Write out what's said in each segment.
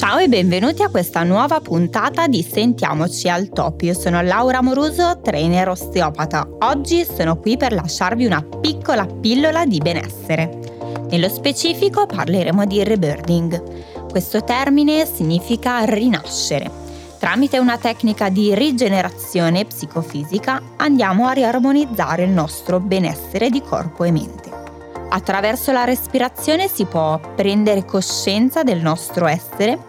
Ciao e benvenuti a questa nuova puntata di Sentiamoci al top. Io sono Laura Moruso, trainer osteopata. Oggi sono qui per lasciarvi una piccola pillola di benessere. Nello specifico parleremo di rebirthing. Questo termine significa rinascere. Tramite una tecnica di rigenerazione psicofisica andiamo a riarmonizzare il nostro benessere di corpo e mente. Attraverso la respirazione si può prendere coscienza del nostro essere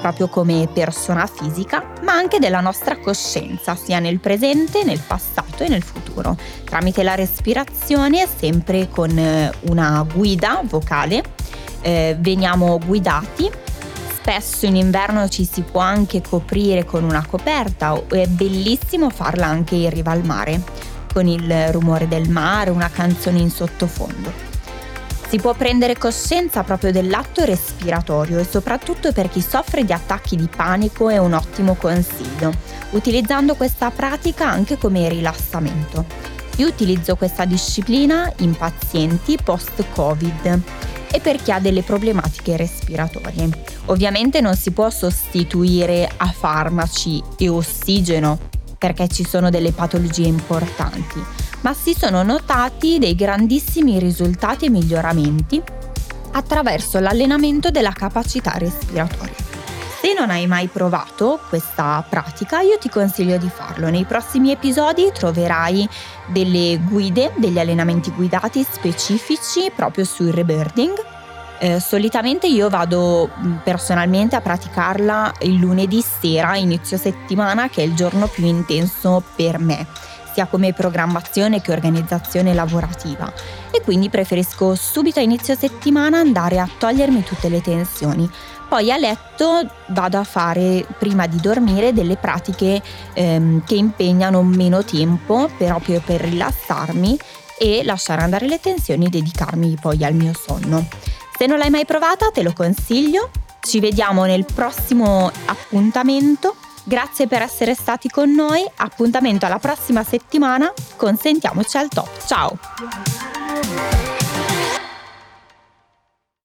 proprio come persona fisica, ma anche della nostra coscienza, sia nel presente, nel passato e nel futuro, tramite la respirazione, sempre con eh, una guida vocale. Eh, veniamo guidati. Spesso in inverno ci si può anche coprire con una coperta, è bellissimo farla anche in riva al mare, con il rumore del mare, una canzone in sottofondo. Si può prendere coscienza proprio dell'atto respiratorio e soprattutto per chi soffre di attacchi di panico è un ottimo consiglio, utilizzando questa pratica anche come rilassamento. Io utilizzo questa disciplina in pazienti post-Covid e per chi ha delle problematiche respiratorie. Ovviamente non si può sostituire a farmaci e ossigeno perché ci sono delle patologie importanti ma si sono notati dei grandissimi risultati e miglioramenti attraverso l'allenamento della capacità respiratoria. Se non hai mai provato questa pratica, io ti consiglio di farlo. Nei prossimi episodi troverai delle guide, degli allenamenti guidati specifici proprio sul rebirthing. Eh, solitamente io vado personalmente a praticarla il lunedì sera, inizio settimana, che è il giorno più intenso per me sia come programmazione che organizzazione lavorativa e quindi preferisco subito a inizio settimana andare a togliermi tutte le tensioni. Poi a letto vado a fare prima di dormire delle pratiche ehm, che impegnano meno tempo proprio per rilassarmi e lasciare andare le tensioni e dedicarmi poi al mio sonno. Se non l'hai mai provata te lo consiglio. Ci vediamo nel prossimo appuntamento Grazie per essere stati con noi, appuntamento alla prossima settimana, consentiamoci al top. Ciao!